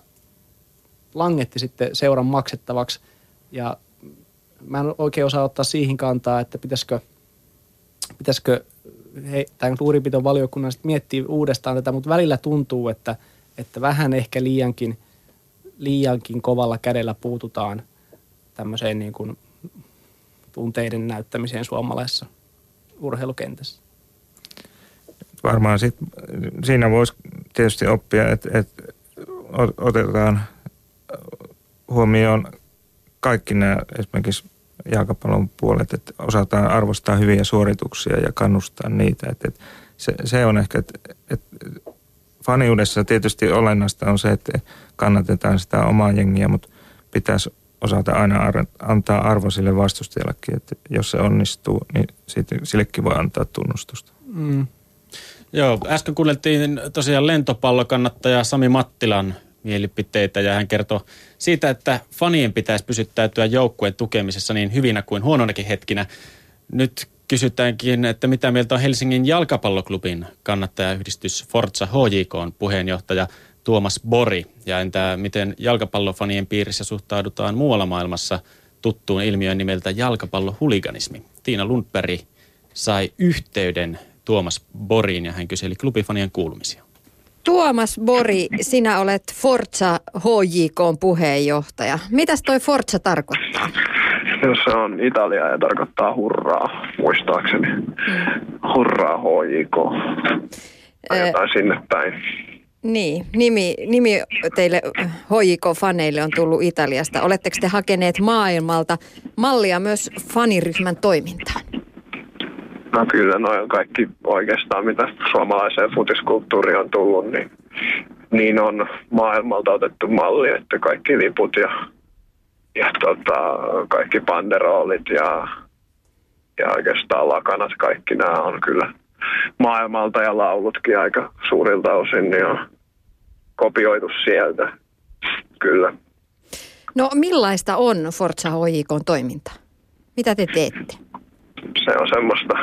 langetti sitten seuran maksettavaksi. Ja mä en oikein osaa ottaa siihen kantaa, että pitäisikö, pitäisikö he, tämän kurinpiton valiokunnan miettiä uudestaan tätä, mutta välillä tuntuu, että, että vähän ehkä liiankin – liiankin kovalla kädellä puututaan tämmöiseen niin kuin tunteiden näyttämiseen suomalaisessa urheilukentässä. Varmaan sit, siinä voisi tietysti oppia, että, että otetaan huomioon kaikki nämä esimerkiksi jalkapallon puolet, että osataan arvostaa hyviä suorituksia ja kannustaa niitä. Että, että se, se on ehkä, että, että faniudessa tietysti olennaista on se, että kannatetaan sitä omaa jengiä, mutta pitäisi osata aina ar- antaa arvo sille vastustajallekin, että jos se onnistuu, niin siitä, sillekin voi antaa tunnustusta. Mm. Joo, äsken kuunneltiin tosiaan lentopallokannattaja Sami Mattilan mielipiteitä ja hän kertoi siitä, että fanien pitäisi pysyttäytyä joukkueen tukemisessa niin hyvinä kuin huononakin hetkinä. Nyt kysytäänkin, että mitä mieltä on Helsingin jalkapalloklubin kannattajayhdistys Forza HJK puheenjohtaja Tuomas Bori. Ja entä miten jalkapallofanien piirissä suhtaudutaan muualla maailmassa tuttuun ilmiön nimeltä jalkapallohuliganismi? Tiina Lundberg sai yhteyden Tuomas Boriin ja hän kyseli klubifanien kuulumisia. Tuomas Bori, sinä olet Forza HJK puheenjohtaja. Mitäs toi Forza tarkoittaa? Jos se on Italia ja tarkoittaa hurraa, muistaakseni. Mm. Hurraa HJK. Tai jotain sinne päin. Niin, nimi, nimi teille HJK-faneille on tullut Italiasta. Oletteko te hakeneet maailmalta mallia myös faniryhmän toimintaan? No kyllä, noin kaikki oikeastaan, mitä suomalaiseen futiskulttuuriin on tullut, niin, niin on maailmalta otettu malli, että kaikki liput ja, ja tota, kaikki panderoolit ja, ja oikeastaan lakanat, kaikki nämä on kyllä maailmalta ja laulutkin aika suurilta osin niin on kopioitu sieltä, kyllä. No millaista on Forza HJK toiminta? Mitä te teette? Se on semmoista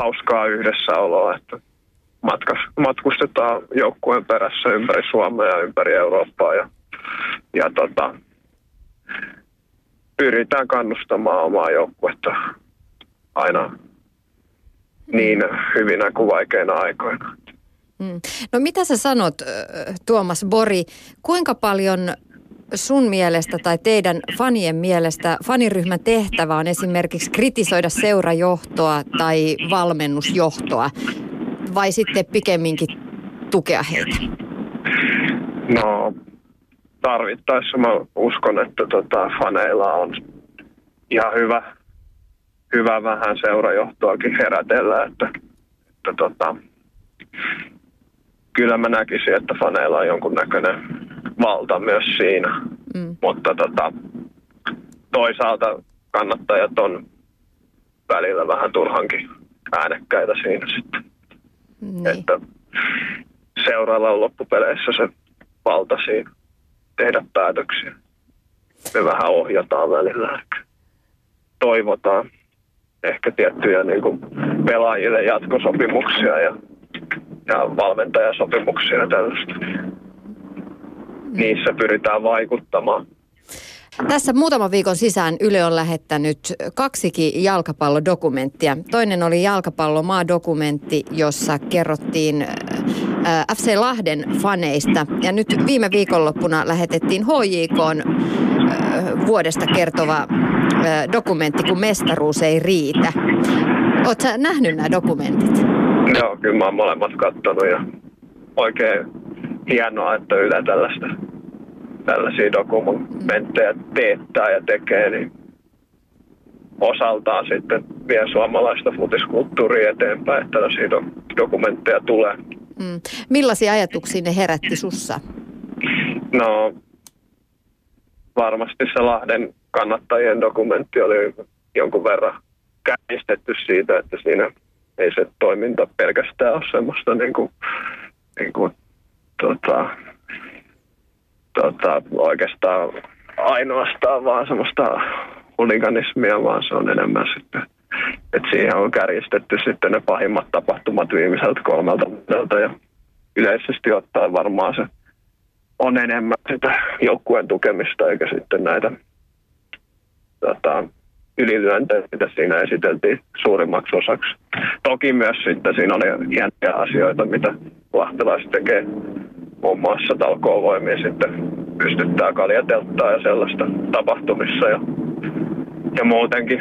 hauskaa yhdessäoloa, että matkas, matkustetaan joukkueen perässä ympäri Suomea ja ympäri Eurooppaa ja, ja tota, pyritään kannustamaan omaa joukkuetta aina niin hyvinä kuin vaikeina aikoina. Mm. No mitä sä sanot, Tuomas Bori, kuinka paljon sun mielestä tai teidän fanien mielestä faniryhmän tehtävä on esimerkiksi kritisoida seurajohtoa tai valmennusjohtoa vai sitten pikemminkin tukea heitä? No tarvittaessa mä uskon, että tota, faneilla on ihan hyvä, hyvä vähän seurajohtoakin herätellä, että, että tota, kyllä mä näkisin, että faneilla on jonkunnäköinen valta myös siinä. Mm. Mutta tota, toisaalta kannattajat on välillä vähän turhankin äänekkäitä siinä sitten. Niin. Että seuraalla on loppupeleissä se valta siinä tehdä päätöksiä. Me vähän ohjataan välillä. Toivotaan ehkä tiettyjä niin kuin pelaajille jatkosopimuksia ja ja valmentajasopimuksia ja tällaista. Niissä pyritään vaikuttamaan. Tässä muutaman viikon sisään Yle on lähettänyt kaksikin jalkapallodokumenttia. Toinen oli jalkapallomaa-dokumentti, jossa kerrottiin FC Lahden faneista. Ja nyt viime viikonloppuna lähetettiin HJK vuodesta kertova dokumentti, kun mestaruus ei riitä. Oletko nähnyt nämä dokumentit? Joo, kyllä mä oon molemmat katsonut ja oikein hienoa, että Yle tällaista, tällaisia dokumentteja teettää ja tekee, niin osaltaan sitten vie suomalaista futiskulttuuria eteenpäin, että tällaisia do- dokumentteja tulee. Mm. Millaisia ajatuksia ne herätti sussa? No varmasti se Lahden kannattajien dokumentti oli jonkun verran käynnistetty siitä, että siinä ei se toiminta pelkästään ole semmoista niin kuin, niin kuin, tota, tota, oikeastaan ainoastaan vaan semmoista huliganismia, vaan se on enemmän sitten, että siihen on kärjistetty sitten ne pahimmat tapahtumat viimeiseltä kolmelta vuodelta ja yleisesti ottaen varmaan se on enemmän sitä joukkueen tukemista eikä sitten näitä tota, ylilyöntejä, siinä esiteltiin suurimmaksi osaksi. Toki myös sitten siinä oli hienoja asioita, mitä lahtelaiset tekee muun muassa talkoovoimia sitten pystyttää kaljatelttaa ja sellaista tapahtumissa ja, ja muutenkin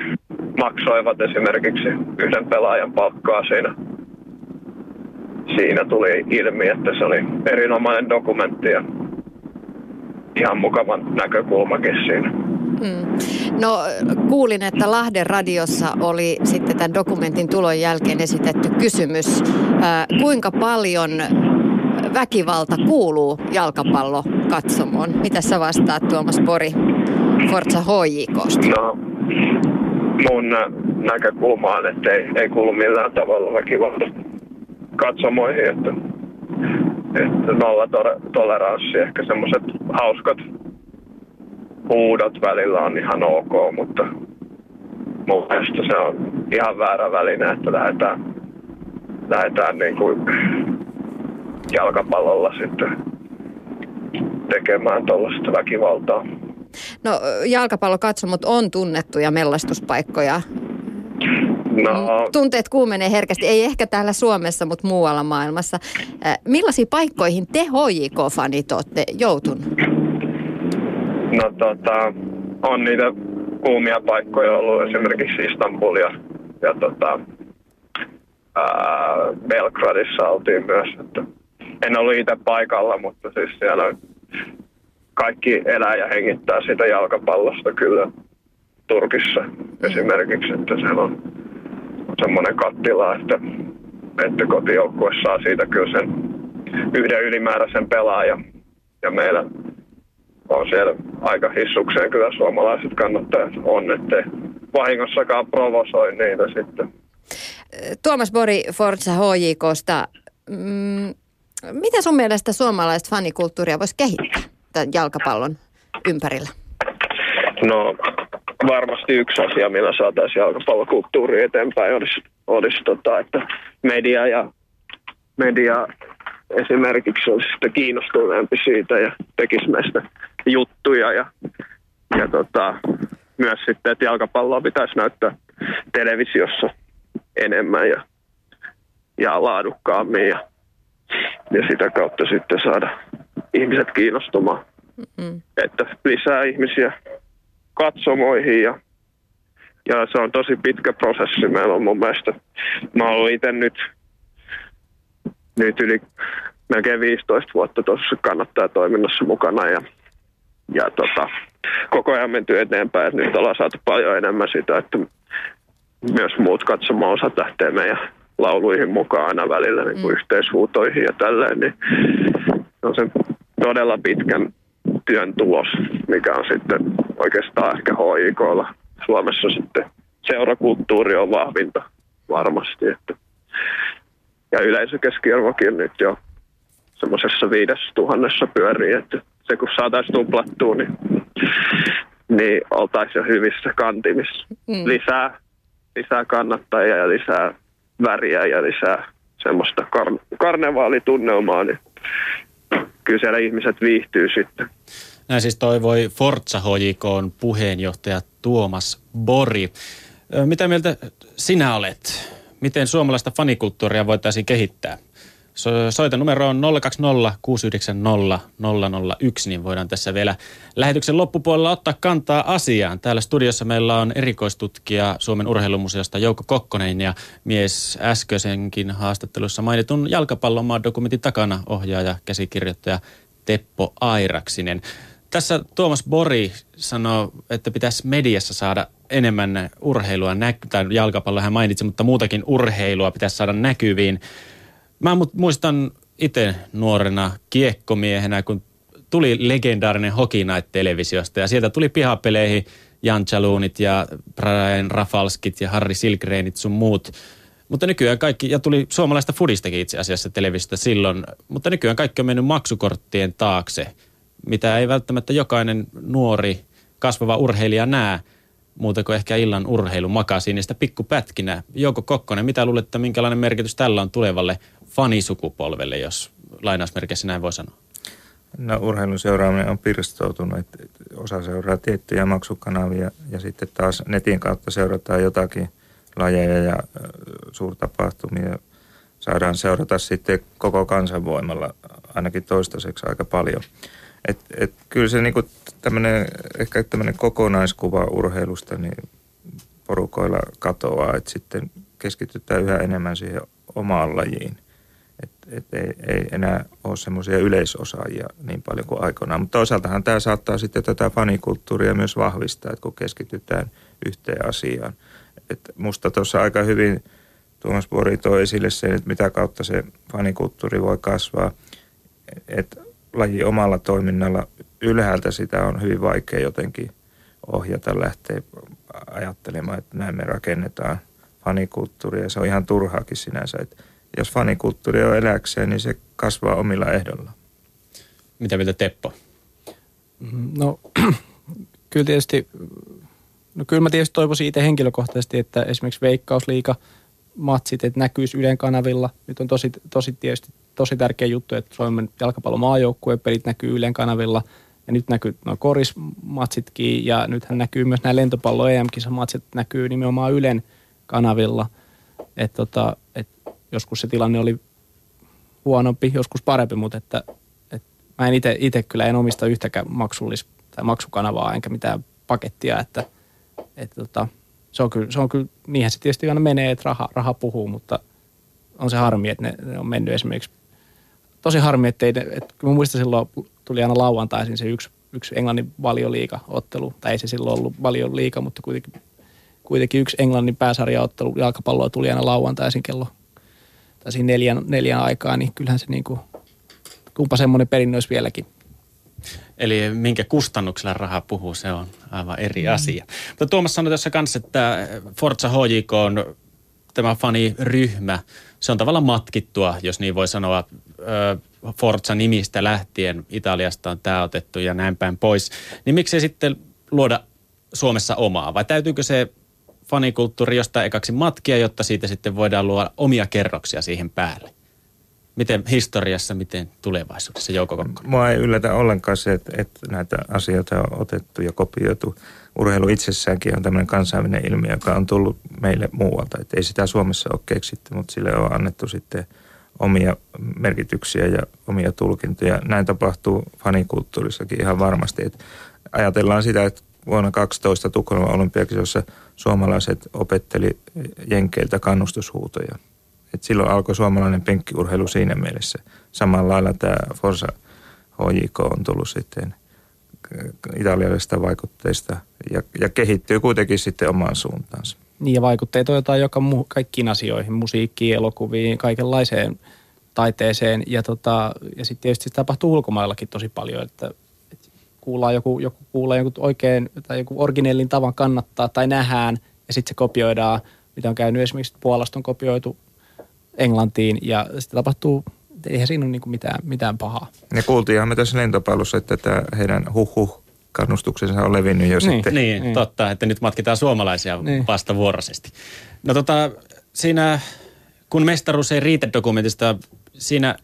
maksoivat esimerkiksi yhden pelaajan palkkaa siinä. Siinä tuli ilmi, että se oli erinomainen dokumentti ja ihan mukavan näkökulmakin siinä. Mm. No kuulin, että Lahden radiossa oli sitten tämän dokumentin tulon jälkeen esitetty kysymys, äh, kuinka paljon väkivalta kuuluu jalkapallokatsomoon. Mitä sä vastaat Tuomas Pori Forza HJKsta? No, mun näkökulma on, että ei, ei kuulu millään tavalla väkivalta katsomoihin, että, että nolla toleranssi, ehkä semmoiset hauskat huudot välillä on ihan ok, mutta mun mielestä se on ihan väärä väline, että lähdetään, lähdetään niin kuin jalkapallolla sitten tekemään tuollaista väkivaltaa. No jalkapallokatsomot on tunnettuja mellastuspaikkoja. No, Tunteet kuumenee herkästi, ei ehkä täällä Suomessa, mutta muualla maailmassa. Äh, millaisiin paikkoihin te HJK-fanit olette joutunut? No tota, on niitä kuumia paikkoja ollut esimerkiksi Istanbul ja, ja tota, ää, Belgradissa oltiin myös. Että en ollut itse paikalla, mutta siis siellä kaikki elää ja hengittää sitä jalkapallosta kyllä Turkissa esimerkiksi, että siellä on semmoinen kattila, että, että kotijoukkue saa siitä kyllä sen yhden ylimääräisen pelaajan. Ja meillä on siellä aika hissukseen kyllä suomalaiset kannattajat on, ettei vahingossakaan provosoi niitä sitten. Tuomas Bori Forza HJKsta. Mm, miten sun mielestä suomalaista fanikulttuuria voisi kehittää tämän jalkapallon ympärillä? No varmasti yksi asia, millä saataisiin jalkapallokulttuuri eteenpäin, olisi, olisi tota, että media ja media esimerkiksi olisi sitten kiinnostuneempi siitä ja tekisi meistä juttuja ja, ja tota, myös sitten, että jalkapalloa pitäisi näyttää televisiossa enemmän ja, ja laadukkaammin ja, ja sitä kautta sitten saada ihmiset kiinnostumaan. Mm. Että lisää ihmisiä katsomoihin ja, ja se on tosi pitkä prosessi meillä on mun mielestä. Mä oon itse nyt, nyt yli melkein 15 vuotta tuossa kannattajatoiminnassa mukana ja, ja tota, koko ajan menty eteenpäin, että nyt ollaan saatu paljon enemmän sitä, että myös muut katsomo-osat lähtee meidän lauluihin mukaan aina välillä niin kuin Mm. yhteishuutoihin ja tälleen, niin se on sen todella pitkän työn tulos, mikä on sitten oikeastaan ehkä HIKlla Suomessa sitten seurakulttuuri on vahvinta varmasti. Että. Ja yleisökeskiarvokin nyt jo semmoisessa viides tuhannessa pyörii, että se kun saataisiin tuplattua, niin, niin oltaisiin jo hyvissä kantimissa. Mm. Lisää, lisää kannattajia ja lisää väriä ja lisää semmoista kar- karnevaalitunnelmaa, niin kyllä siellä ihmiset viihtyy sitten. Näin siis toivoi Forza HJKn puheenjohtaja Tuomas Bori. Mitä mieltä sinä olet? Miten suomalaista fanikulttuuria voitaisiin kehittää? So- Soita numero on 020 690 001, niin voidaan tässä vielä lähetyksen loppupuolella ottaa kantaa asiaan. Täällä studiossa meillä on erikoistutkija Suomen urheilumuseosta Jouko Kokkonen ja mies äskeisenkin haastattelussa mainitun jalkapallomaan dokumentin takana ohjaaja, käsikirjoittaja Teppo Airaksinen. Tässä Tuomas Bori sanoo, että pitäisi mediassa saada enemmän urheilua, nä- tai jalkapalloa hän mainitsi, mutta muutakin urheilua pitäisi saada näkyviin. Mä mu- muistan itse nuorena kiekkomiehenä, kun tuli legendaarinen Hockey Night televisiosta ja sieltä tuli pihapeleihin Jan Chalunit ja Brian Rafalskit ja Harry Silgrenit sun muut. Mutta nykyään kaikki, ja tuli suomalaista fudistakin itse asiassa televisiosta silloin, mutta nykyään kaikki on mennyt maksukorttien taakse, mitä ei välttämättä jokainen nuori kasvava urheilija näe, muuta kuin ehkä illan urheilu makasiin niistä pikkupätkinä. Jouko Kokkonen, mitä luulet, että minkälainen merkitys tällä on tulevalle fanisukupolvelle, jos lainausmerkeissä näin voi sanoa? No urheilun seuraaminen on pirstoutunut, että osa seuraa tiettyjä maksukanavia ja sitten taas netin kautta seurataan jotakin lajeja ja suurtapahtumia. Saadaan seurata sitten koko kansanvoimalla ainakin toistaiseksi aika paljon. Et, et kyllä se niinku tämmönen, ehkä tämmöinen kokonaiskuva urheilusta niin porukoilla katoaa, että sitten keskitytään yhä enemmän siihen omaan lajiin. Et, et ei, ei enää ole semmoisia yleisosaajia niin paljon kuin aikoinaan. Mutta toisaaltahan tämä saattaa sitten tätä fanikulttuuria myös vahvistaa, että kun keskitytään yhteen asiaan. Et musta tuossa aika hyvin Tuomas Bori toi esille sen, että mitä kautta se fanikulttuuri voi kasvaa. Että laji omalla toiminnalla ylhäältä sitä on hyvin vaikea jotenkin ohjata, lähteä ajattelemaan, että näin me rakennetaan fanikulttuuria. Se on ihan turhaakin sinänsä. Että jos fanikulttuuri on eläkseen, niin se kasvaa omilla ehdolla. Mitä mieltä Teppo? No (clears throat) kyllä tietysti, no kyllä mä tietysti toivoisin itse henkilökohtaisesti, että esimerkiksi Veikkausliiga matsit, että näkyisi Ylen kanavilla. Nyt on tosi, tosi tietysti tosi tärkeä juttu, että Suomen jalkapallon maajoukkueen pelit näkyy Ylen kanavilla ja nyt näkyy nuo korismatsitkin ja nythän näkyy myös nämä lentopallo EM-kisamatsit näkyy nimenomaan Ylen kanavilla. Et tota, et joskus se tilanne oli huonompi, joskus parempi, mutta että, et mä en itse kyllä en omista yhtäkään maksullis, tai maksukanavaa enkä mitään pakettia, että et tota, se on kyllä, se on kyllä, niinhän se tietysti aina menee, että raha, raha puhuu, mutta on se harmi, että ne, ne on mennyt esimerkiksi, tosi harmi, että, ei, että mä muistan silloin tuli aina lauantaisin se yksi, yksi Englannin valioliiga-ottelu, tai ei se silloin ollut valioliiga, mutta kuitenkin, kuitenkin yksi Englannin pääsarjaottelu jalkapalloa tuli aina lauantaisin kello tai siinä neljän, neljän aikaa, niin kyllähän se niin kuin, kumpa semmoinen perinne olisi vieläkin. Eli minkä kustannuksella raha puhuu, se on aivan eri mm. asia. Mutta Tuomas sanoi tässä kanssa, että Forza HJK on tämä faniryhmä, se on tavallaan matkittua, jos niin voi sanoa. Forza-nimistä lähtien Italiasta on tämä otettu ja näin päin pois. Niin miksi sitten luoda Suomessa omaa? Vai täytyykö se fanikulttuuri jostain ekaksi matkia, jotta siitä sitten voidaan luoda omia kerroksia siihen päälle? Miten historiassa, miten tulevaisuudessa Jouko Kokkonen? Mua ei yllätä ollenkaan se, että, että näitä asioita on otettu ja kopioitu. Urheilu itsessäänkin on tämmöinen kansainvälinen ilmiö, joka on tullut meille muualta. Että ei sitä Suomessa ole keksitty, mutta sille on annettu sitten omia merkityksiä ja omia tulkintoja. Näin tapahtuu fanikulttuurissakin ihan varmasti. Että ajatellaan sitä, että vuonna 12 Tukholman olympiakisossa suomalaiset opetteli jenkeiltä kannustushuutoja. Et silloin alkoi suomalainen penkkiurheilu siinä mielessä. Samalla lailla tämä Forza HJK on tullut sitten italialaisista vaikutteista ja, ja kehittyy kuitenkin sitten omaan suuntaansa. Niin ja vaikutteita jotain joka muu, kaikkiin asioihin, musiikkiin, elokuviin, kaikenlaiseen taiteeseen. Ja, tota, ja sitten tietysti se tapahtuu ulkomaillakin tosi paljon, että kuullaan joku, joku kuulee joku oikein tai joku originellin tavan kannattaa tai nähdään ja sitten se kopioidaan, mitä on käynyt esimerkiksi Puolasta on kopioitu Englantiin ja sitten tapahtuu, eihän siinä ole niin mitään, mitään pahaa. Ja kuultiinhan me tässä lentopallossa, että tämä heidän huh-huh kannustuksensa on levinnyt jo niin, sitten. Niin, niin, totta, että nyt matkitaan suomalaisia niin. vastavuoroisesti. No tota, siinä, kun mestaruus ei riitä dokumentista, siinä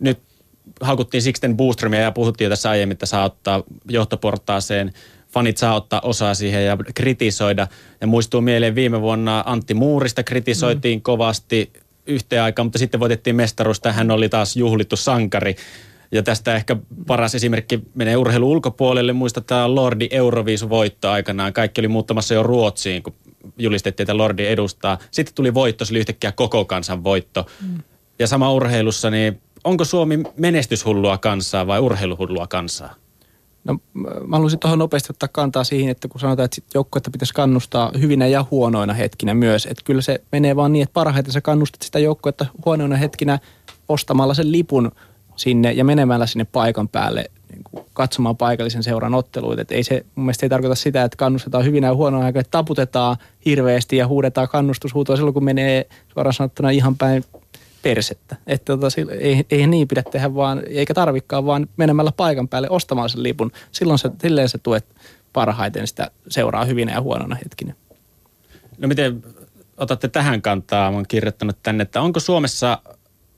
nyt haukuttiin Sixten Boostromia ja puhuttiin jo tässä aiemmin, että saa ottaa johtoportaaseen fanit saa ottaa osaa siihen ja kritisoida. Ja muistuu mieleen viime vuonna Antti Muurista kritisoitiin mm. kovasti yhteen aikaan, mutta sitten voitettiin mestaruus. Hän oli taas juhlittu sankari. Ja tästä ehkä paras esimerkki menee urheilu ulkopuolelle. Muistetaan Lordi Euroviisu voitto aikanaan. Kaikki oli muuttamassa jo Ruotsiin, kun julistettiin, että Lordi edustaa. Sitten tuli voitto, se oli yhtäkkiä koko kansan voitto. Mm. Ja sama urheilussa, niin onko Suomi menestyshullua kansaa vai urheiluhullua kansaa? No mä haluaisin tuohon nopeasti ottaa kantaa siihen, että kun sanotaan, että joukkuetta pitäisi kannustaa hyvinä ja huonoina hetkinä myös. Että kyllä se menee vaan niin, että parhaiten sä kannustat sitä joukkuetta huonoina hetkinä ostamalla sen lipun sinne ja menemällä sinne paikan päälle niin kuin katsomaan paikallisen seuran otteluita. Että ei se mun mielestä ei tarkoita sitä, että kannustetaan hyvinä ja huonoina aikoina, että taputetaan hirveästi ja huudetaan kannustushuutoa silloin, kun menee suoraan sanottuna ihan päin persettä. Että tota, ei, ei niin pidä tehdä vaan, eikä tarvikaan vaan menemällä paikan päälle ostamaan sen lipun. Silloin se, silleen se tuet parhaiten sitä seuraa hyvinä ja huonona hetkinä. No miten otatte tähän kantaa? Olen kirjoittanut tänne, että onko Suomessa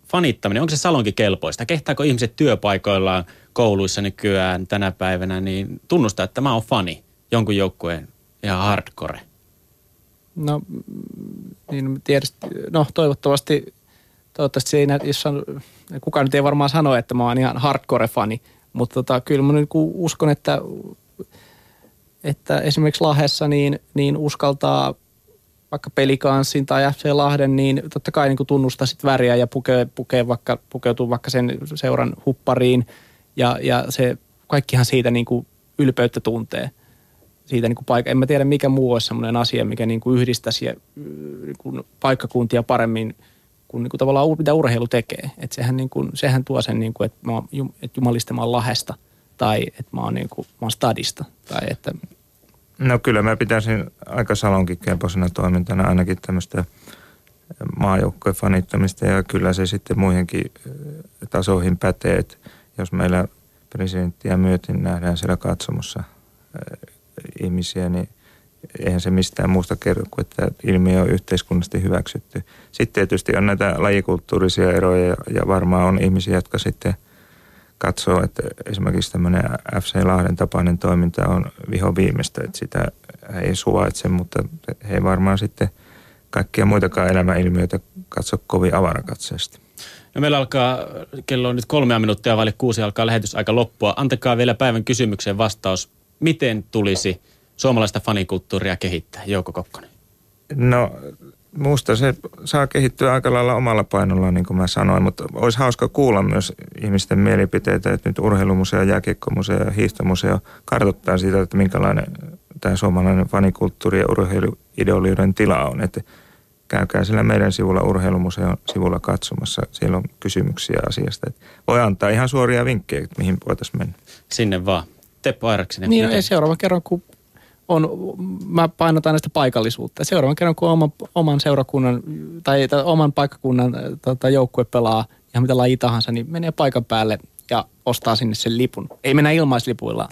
fanittaminen, onko se salonkin kelpoista? Kehtaako ihmiset työpaikoillaan kouluissa nykyään tänä päivänä niin tunnustaa, että mä oon fani jonkun joukkueen ihan hardcore? No, niin tietysti, no toivottavasti toivottavasti siinä, jos on, kukaan nyt ei varmaan sano, että mä oon ihan hardcore-fani, mutta tota, kyllä mä nyt uskon, että, että esimerkiksi Lahdessa niin, niin uskaltaa vaikka pelikanssin tai FC Lahden, niin totta kai niin tunnustaa sit väriä ja pukee, pukee vaikka, pukeutuu vaikka sen seuran huppariin ja, ja se kaikkihan siitä niin kuin ylpeyttä tuntee. Siitä niin kuin paikka. En mä tiedä mikä muu olisi sellainen asia, mikä niin kuin yhdistäisi niin kuin paikkakuntia paremmin – kuin, niin kuin tavallaan mitä urheilu tekee. Että sehän, niin kuin, sehän tuo sen, niin kuin, että, mä että jumalista mä oon lahesta tai että mä oon, niin kuin, mä oon stadista. Tai että... No kyllä mä pitäisin aika salonkin kelpoisena toimintana ainakin tämmöistä maajoukkojen fanittamista ja kyllä se sitten muihinkin tasoihin pätee, että jos meillä presidenttiä myöten nähdään siellä katsomossa ihmisiä, niin eihän se mistään muusta kerro kuin, että ilmiö on yhteiskunnallisesti hyväksytty. Sitten tietysti on näitä lajikulttuurisia eroja ja varmaan on ihmisiä, jotka sitten katsoo, että esimerkiksi tämmöinen FC Lahden tapainen toiminta on viho viimeistä, että sitä ei suvaitse, mutta he ei varmaan sitten kaikkia muitakaan elämäilmiöitä katso kovin avarakatseesti. No meillä alkaa, kello on nyt kolmea minuuttia vaille kuusi, alkaa lähetys aika loppua. Antakaa vielä päivän kysymykseen vastaus. Miten tulisi suomalaista fanikulttuuria kehittää? Jouko Kokkonen. No Musta se saa kehittyä aika lailla omalla painolla, niin kuin mä sanoin, mutta olisi hauska kuulla myös ihmisten mielipiteitä, että nyt urheilumuseo, jääkiekkomuseo ja hiihtomuseo kartoittaa siitä, että minkälainen tämä suomalainen fanikulttuuri ja urheiluideolioiden tila on. Että käykää sillä meidän sivulla urheilumuseon sivulla katsomassa. Siellä on kysymyksiä asiasta. Että voi antaa ihan suoria vinkkejä, että mihin voitaisiin mennä. Sinne vaan. Teppo Airaksinen. Niin, ei seuraavan kerran, kun on, mä painotan näistä paikallisuutta. Seuraavan kerran, kun oman, oman seurakunnan tai, tai oman paikkakunnan tota, joukkue pelaa ihan mitä laji tahansa, niin menee paikan päälle ja ostaa sinne sen lipun. Ei mennä ilmaislipuilla